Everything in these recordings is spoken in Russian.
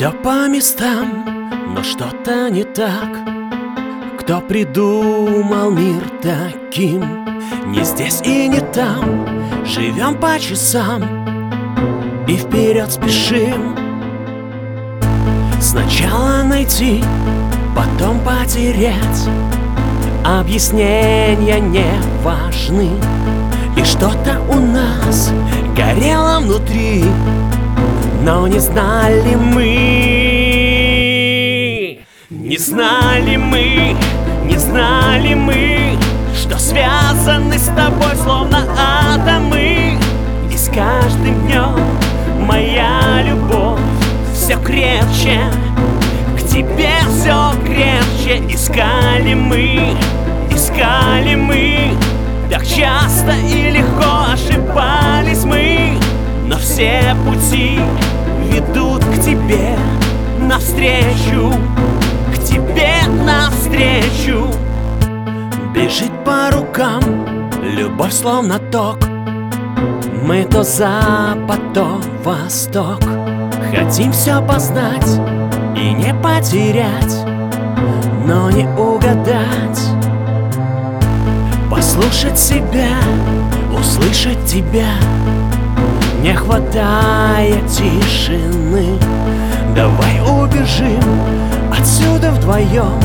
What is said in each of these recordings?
Все по местам, но что-то не так. Кто придумал мир таким? Не здесь и не там. Живем по часам И вперед спешим. Сначала найти, потом потерять. Объяснения не важны. И что-то у нас горело внутри но не знали мы Не знали мы, не знали мы Что связаны с тобой словно атомы. И с каждым днем моя любовь все крепче К тебе все крепче. Искали мы, искали мы Так часто и легко ошибались все пути ведут к тебе навстречу, к тебе навстречу. Бежит по рукам любовь словно ток. Мы то запад, то восток. Хотим все познать и не потерять, но не угадать. Послушать себя, услышать тебя не хватает тишины. Давай убежим отсюда вдвоем.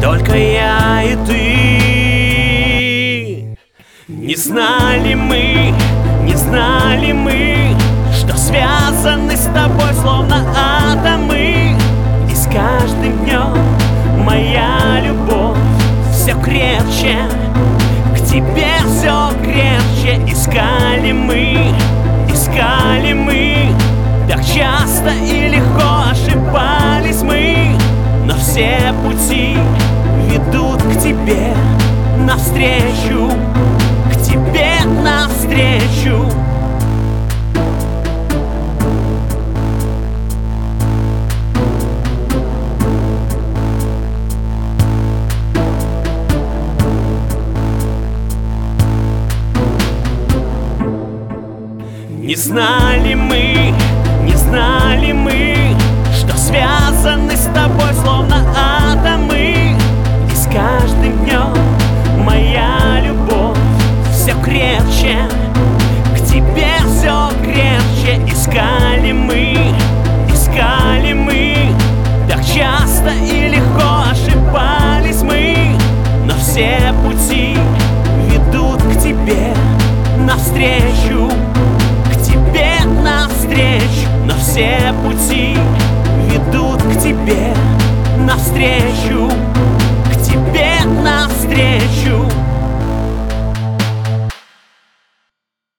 Только я и ты. Не знали мы, Тебе все крепче искали мы искали мы. Так часто и Не знали мы, не знали мы Что связаны с тобой словно атомы. И с каждым днем моя любовь все крепче К тебе все крепче. Искали мы, все пути ведут к тебе навстречу.